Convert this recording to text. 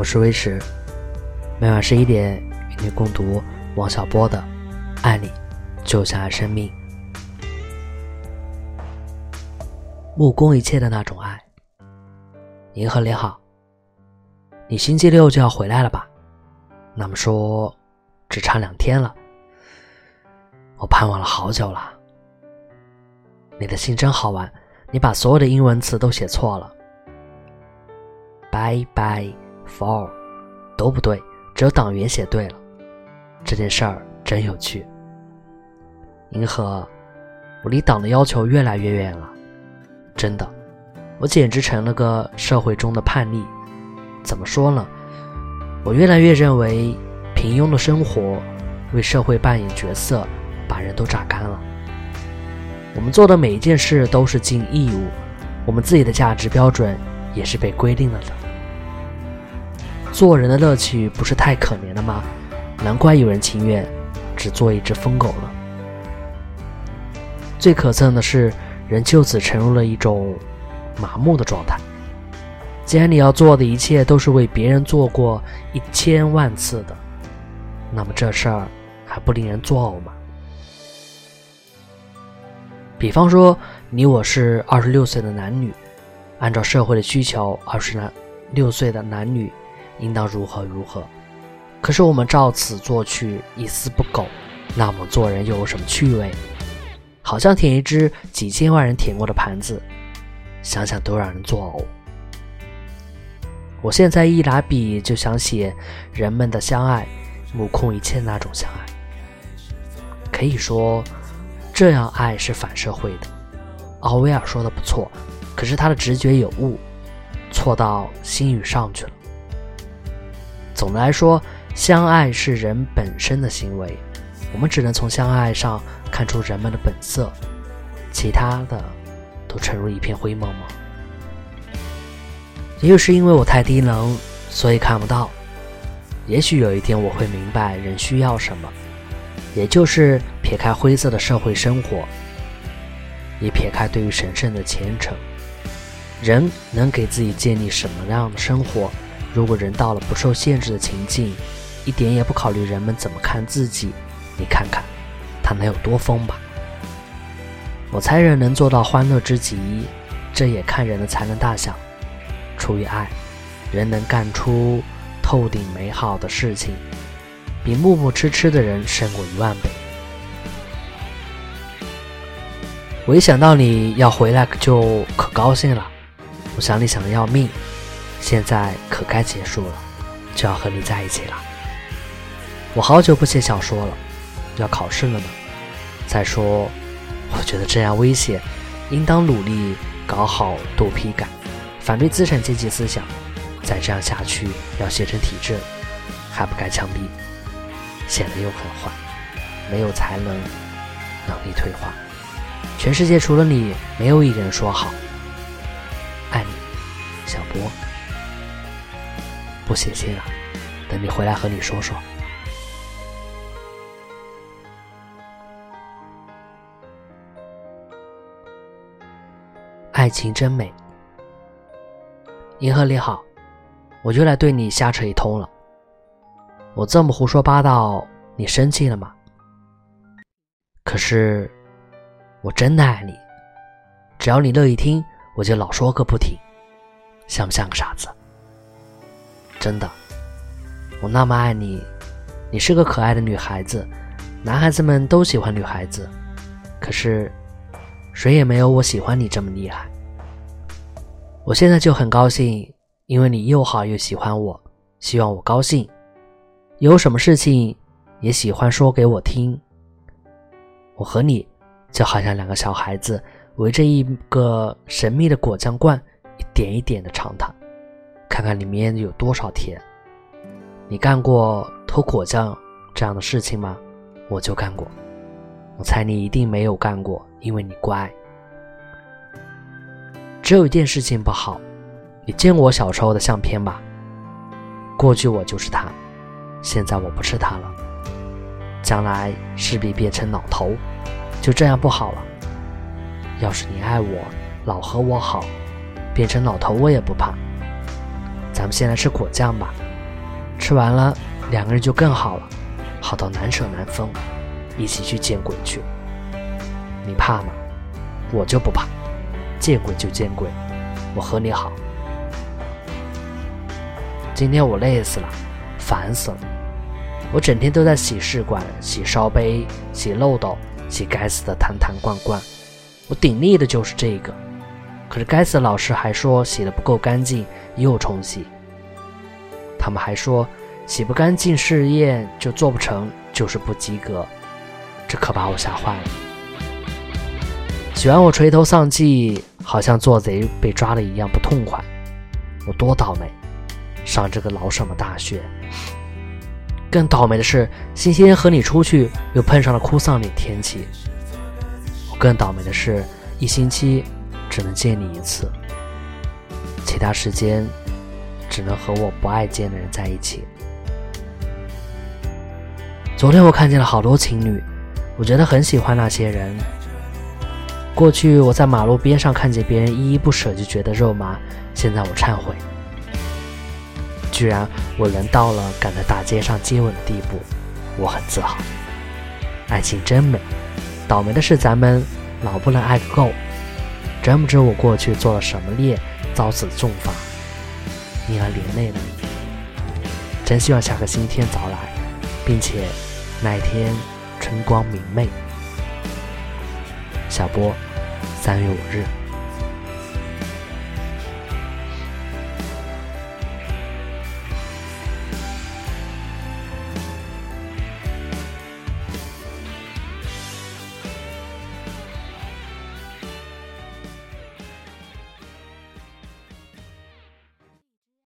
我是威驰，每晚十一点与你共读王小波的《爱你就像爱生命》，目空一切的那种爱。银河你好，你星期六就要回来了吧？那么说，只差两天了。我盼望了好久了。你的信真好玩，你把所有的英文词都写错了。Bye bye for 都不对，只有党员写对了。这件事儿真有趣。银河，我离党的要求越来越远了，真的，我简直成了个社会中的叛逆。怎么说呢？我越来越认为，平庸的生活为社会扮演角色，把人都榨干了。我们做的每一件事都是尽义务，我们自己的价值标准也是被规定了的。做人的乐趣不是太可怜了吗？难怪有人情愿只做一只疯狗了。最可憎的是，人就此沉入了一种麻木的状态。既然你要做的一切都是为别人做过一千万次的，那么这事儿还不令人作呕吗？比方说，你我是二十六岁的男女，按照社会的需求，二十六岁的男女。应当如何如何？可是我们照此做去，一丝不苟，那么做人又有什么趣味？好像舔一只几千万人舔过的盘子，想想都让人作呕。我现在一拿笔就想写人们的相爱，目空一切那种相爱。可以说，这样爱是反社会的。奥威尔说的不错，可是他的直觉有误，错到心语上去了。总的来说，相爱是人本身的行为，我们只能从相爱上看出人们的本色，其他的都沉入一片灰蒙蒙。也许是因为我太低能，所以看不到。也许有一天我会明白人需要什么，也就是撇开灰色的社会生活，也撇开对于神圣的虔诚，人能给自己建立什么样的生活？如果人到了不受限制的情境，一点也不考虑人们怎么看自己，你看看，他能有多疯吧？我猜人能做到欢乐之极，这也看人的才能大小。出于爱，人能干出透顶美好的事情，比木木痴痴的人胜过一万倍。我一想到你要回来，就可高兴了。我想你想的要命。现在可该结束了，就要和你在一起了。我好久不写小说了，要考试了呢。再说，我觉得这样危险，应当努力搞好肚皮感，反对资产阶级思想。再这样下去，要写成体制，还不该枪毙。显得又很坏，没有才能，能力退化。全世界除了你，没有一个人说好。爱你，小波。不写信了，等你回来和你说说。爱情真美，银河你好，我又来对你瞎扯一通了。我这么胡说八道，你生气了吗？可是我真的爱你，只要你乐意听，我就老说个不停，像不像个傻子？真的，我那么爱你，你是个可爱的女孩子，男孩子们都喜欢女孩子，可是谁也没有我喜欢你这么厉害。我现在就很高兴，因为你又好又喜欢我，希望我高兴，有什么事情也喜欢说给我听。我和你就好像两个小孩子围着一个神秘的果酱罐，一点一点的尝它。看看里面有多少甜。你干过偷果酱这样的事情吗？我就干过。我猜你一定没有干过，因为你乖。只有一件事情不好，你见过我小时候的相片吧？过去我就是他，现在我不是他了，将来势必变成老头，就这样不好了。要是你爱我，老和我好，变成老头我也不怕。咱们先来吃果酱吧，吃完了，两个人就更好了，好到难舍难分，一起去见鬼去。你怕吗？我就不怕，见鬼就见鬼，我和你好。今天我累死了，烦死了，我整天都在洗试管、洗烧杯、洗漏斗、洗该死的坛坛罐罐，我顶力的就是这个。可是该死的老师还说洗的不够干净，又重洗。他们还说洗不干净试验就做不成，就是不及格，这可把我吓坏了。喜欢我垂头丧气，好像做贼被抓了一样不痛快。我多倒霉，上这个老什么大学。更倒霉的是，星期天和你出去又碰上了哭丧脸天气。我更倒霉的是，一星期。只能见你一次，其他时间只能和我不爱见的人在一起。昨天我看见了好多情侣，我觉得很喜欢那些人。过去我在马路边上看见别人依依不舍就觉得肉麻，现在我忏悔，居然我人到了敢在大街上接吻的地步，我很自豪。爱情真美，倒霉的是咱们老不能爱个够。真不知我过去做了什么孽，遭此重罚，因而连累了你。真希望下个星期天早来，并且那一天春光明媚。小波，三月五日。